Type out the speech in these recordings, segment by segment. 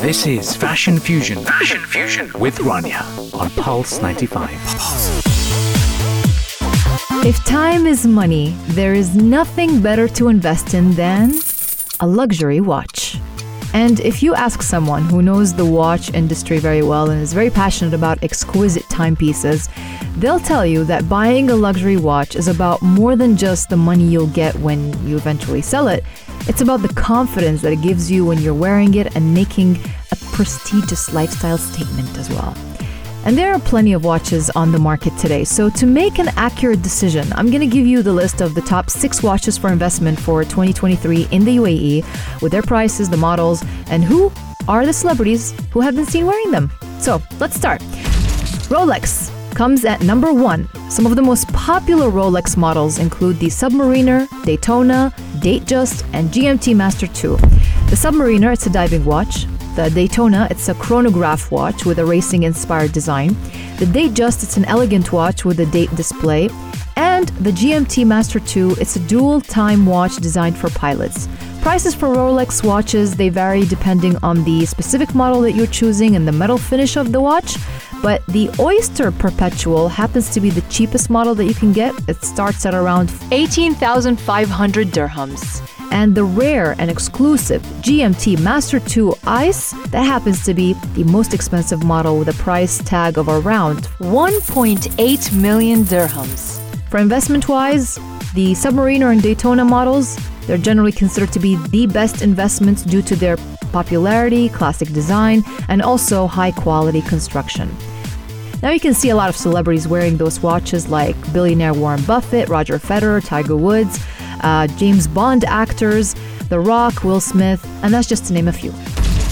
This is Fashion Fusion. Fashion Fusion with Rania on Pulse 95. If time is money, there is nothing better to invest in than a luxury watch. And if you ask someone who knows the watch industry very well and is very passionate about exquisite timepieces, they'll tell you that buying a luxury watch is about more than just the money you'll get when you eventually sell it. It's about the confidence that it gives you when you're wearing it and making a prestigious lifestyle statement as well. And there are plenty of watches on the market today. So, to make an accurate decision, I'm going to give you the list of the top six watches for investment for 2023 in the UAE with their prices, the models, and who are the celebrities who have been seen wearing them. So, let's start. Rolex comes at number one. Some of the most popular Rolex models include the Submariner, Daytona, Datejust, and GMT Master 2. The Submariner, it's a diving watch. The Daytona, it's a chronograph watch with a racing inspired design. The Datejust, it's an elegant watch with a date display. And the GMT Master 2, it's a dual time watch designed for pilots. Prices for Rolex watches, they vary depending on the specific model that you're choosing and the metal finish of the watch. But the Oyster Perpetual happens to be the cheapest model that you can get. It starts at around 18,500 dirhams and the rare and exclusive GMT Master 2 Ice that happens to be the most expensive model with a price tag of around 1.8 million dirhams. For investment wise, the Submariner and Daytona models, they're generally considered to be the best investments due to their popularity, classic design, and also high quality construction. Now you can see a lot of celebrities wearing those watches like billionaire Warren Buffett, Roger Federer, Tiger Woods, uh, James Bond actors, The Rock, Will Smith, and that's just to name a few.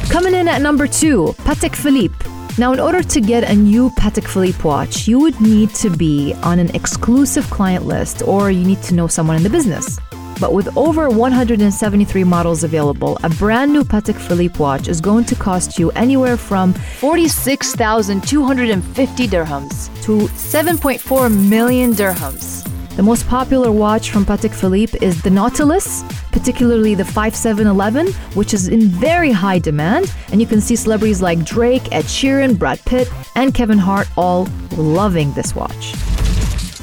Coming in at number two, Patek Philippe. Now, in order to get a new Patek Philippe watch, you would need to be on an exclusive client list or you need to know someone in the business. But with over 173 models available, a brand new Patek Philippe watch is going to cost you anywhere from 46,250 dirhams to 7.4 million dirhams. The most popular watch from Patek Philippe is the Nautilus, particularly the 5711, which is in very high demand. And you can see celebrities like Drake, Ed Sheeran, Brad Pitt, and Kevin Hart all loving this watch.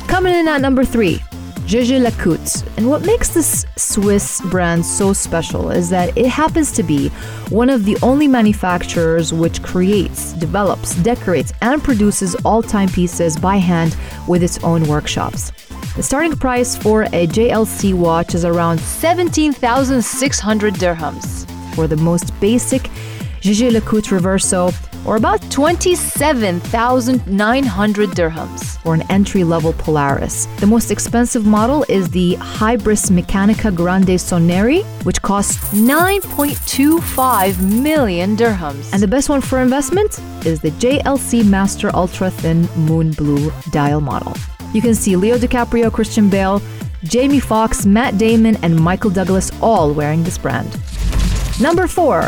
Coming in at number three, Jaeger-LeCoultre. And what makes this Swiss brand so special is that it happens to be one of the only manufacturers which creates, develops, decorates, and produces all timepieces by hand with its own workshops. The starting price for a JLC watch is around 17,600 dirhams. For the most basic Jaeger-LeCoultre Reverso, or about 27,900 dirhams for an entry level Polaris. The most expensive model is the Hybris Mechanica Grande Sonnerie, which costs 9.25 million dirhams. And the best one for investment is the JLC Master Ultra Thin Moon Blue dial model. You can see Leo DiCaprio, Christian Bale, Jamie Foxx, Matt Damon, and Michael Douglas all wearing this brand. Number four,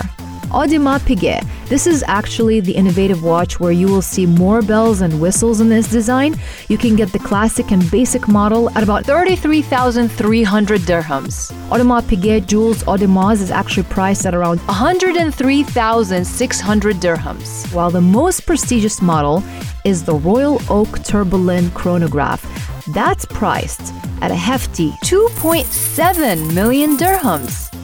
Audemars Piguet. This is actually the innovative watch where you will see more bells and whistles in this design. You can get the classic and basic model at about 33,300 dirhams. Audemars Piguet Jules Audemars is actually priced at around 103,600 dirhams, while the most prestigious model is the Royal Oak Tourbillon chronograph. That's priced at a hefty 2.7 million dirhams.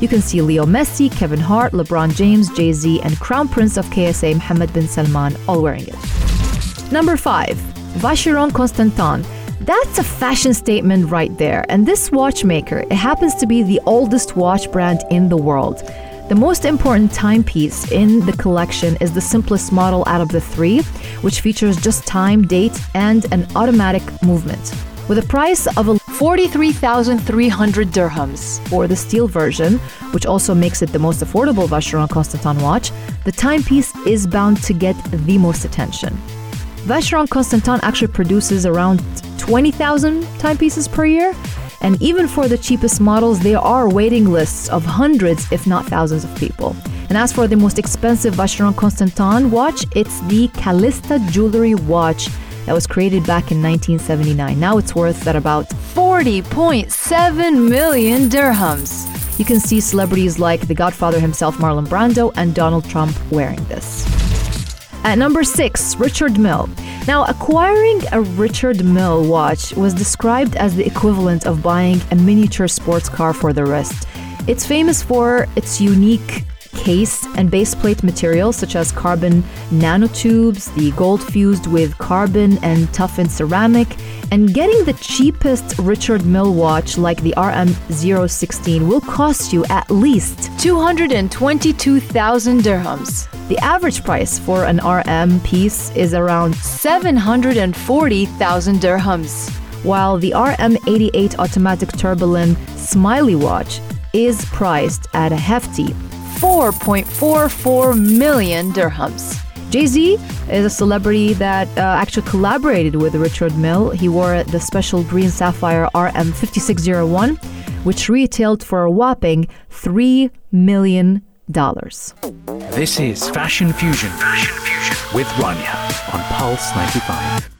You can see Leo Messi, Kevin Hart, LeBron James, Jay Z, and Crown Prince of KSA Mohammed bin Salman all wearing it. Number five, Vacheron Constantin. That's a fashion statement right there. And this watchmaker, it happens to be the oldest watch brand in the world. The most important timepiece in the collection is the simplest model out of the three, which features just time, date, and an automatic movement. With a price of 43,300 dirhams for the steel version, which also makes it the most affordable Vacheron Constantin watch, the timepiece is bound to get the most attention. Vacheron Constantin actually produces around 20,000 timepieces per year, and even for the cheapest models, there are waiting lists of hundreds, if not thousands, of people. And as for the most expensive Vacheron Constantin watch, it's the Kallista Jewelry watch that was created back in 1979. Now it's worth at about 40.7 million dirhams. You can see celebrities like the Godfather himself, Marlon Brando, and Donald Trump wearing this. At number six, Richard Mille. Now, acquiring a Richard Mille watch was described as the equivalent of buying a miniature sports car for the wrist. It's famous for its unique case and baseplate materials such as carbon nanotubes, the gold fused with carbon and toughened ceramic, and getting the cheapest Richard Mille watch like the RM016 will cost you at least 222,000 dirhams. The average price for an RM piece is around 740,000 dirhams, while the RM88 automatic Tourbillon Smiley watch is priced at a hefty 4.44 million dirhams. Jay Z is a celebrity that uh, actually collaborated with Richard Mille. He wore the special green sapphire RM5601, which retailed for a whopping $3 million. This is Fashion Fusion. Fashion Fusion with Rania on Pulse 95.